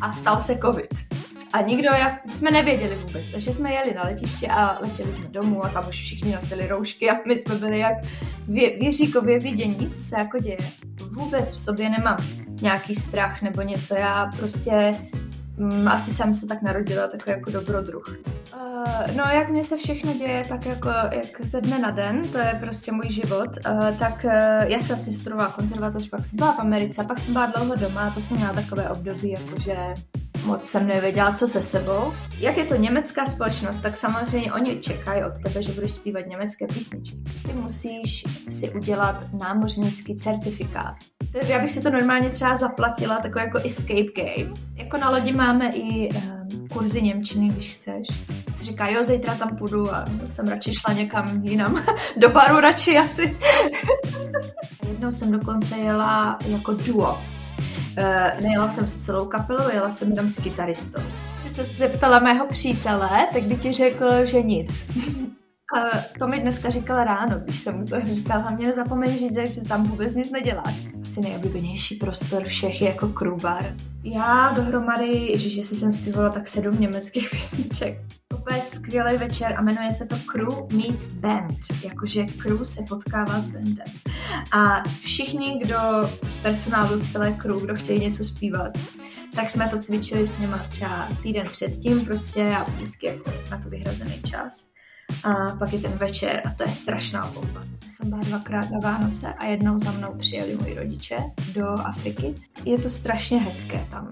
A stal se covid. A nikdo, jak jsme nevěděli vůbec, takže jsme jeli na letiště a letěli jsme domů a tam už všichni nosili roušky a my jsme byli jak vě, věříkově vidění, co se jako děje. Vůbec v sobě nemám nějaký strach nebo něco, já prostě Mm, asi jsem se tak narodila, takový jako dobrodruh. Uh, no, jak mě se všechno děje, tak jako jak ze dne na den, to je prostě můj život, uh, tak uh, já jsem vlastně studovala konzervatoř, pak jsem byla v Americe, pak jsem byla dlouho doma, to jsem měla takové období, jakože moc jsem nevěděla, co se sebou. Jak je to německá společnost, tak samozřejmě oni čekají od tebe, že budeš zpívat německé písničky. Ty musíš si udělat námořnický certifikát. Já bych si to normálně třeba zaplatila, takový jako escape game. Jako na lodi máme i um, kurzy Němčiny, když chceš. Si říká, jo, zítra tam půjdu a jsem radši šla někam jinam. Do baru radši asi. Jednou jsem dokonce jela jako duo Uh, nejela jsem s celou kapelou, jela jsem jenom s kytaristou. Když se zeptala mého přítele, tak by ti řekl, že nic. A to mi dneska říkal ráno, když jsem mu to říkal, hlavně nezapomeň říct, že tam vůbec nic neděláš. Asi nejoblíbenější prostor všech je jako crewbar. Já dohromady, že si jsem zpívala tak sedm německých písniček. Úplně skvělý večer a jmenuje se to Crew Meets Band, jakože crew se potkává s bandem. A všichni, kdo z personálu, z celé crew, kdo chtějí něco zpívat, tak jsme to cvičili s něma třeba týden předtím prostě a vždycky jako na to vyhrazený čas. A pak je ten večer a to je strašná bomba. Já jsem byla dvakrát na Vánoce a jednou za mnou přijeli moji rodiče do Afriky. Je to strašně hezké tam.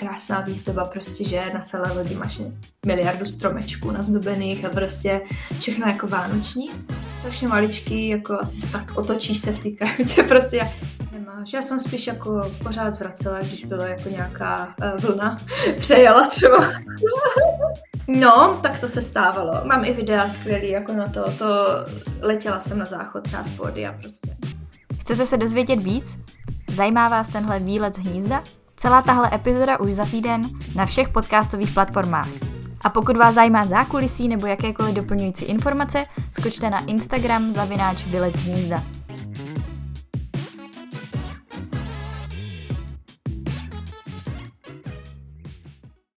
Krásná výzdoba prostě, že na celé lodi máš miliardu stromečků nazdobených a prostě všechno jako vánoční. Strašně maličký, jako asi tak otočíš se v té kartě, prostě nemáš. Já jsem spíš jako pořád vracela, když byla jako nějaká uh, vlna, přejela třeba. No, tak to se stávalo. Mám i videa skvělý jako na to. To letěla jsem na záchod třeba z pódia prostě. Chcete se dozvědět víc? Zajímá vás tenhle výlet z hnízda? Celá tahle epizoda už za týden na všech podcastových platformách. A pokud vás zajímá zákulisí nebo jakékoliv doplňující informace, skočte na Instagram zavináč Vylec hnízda.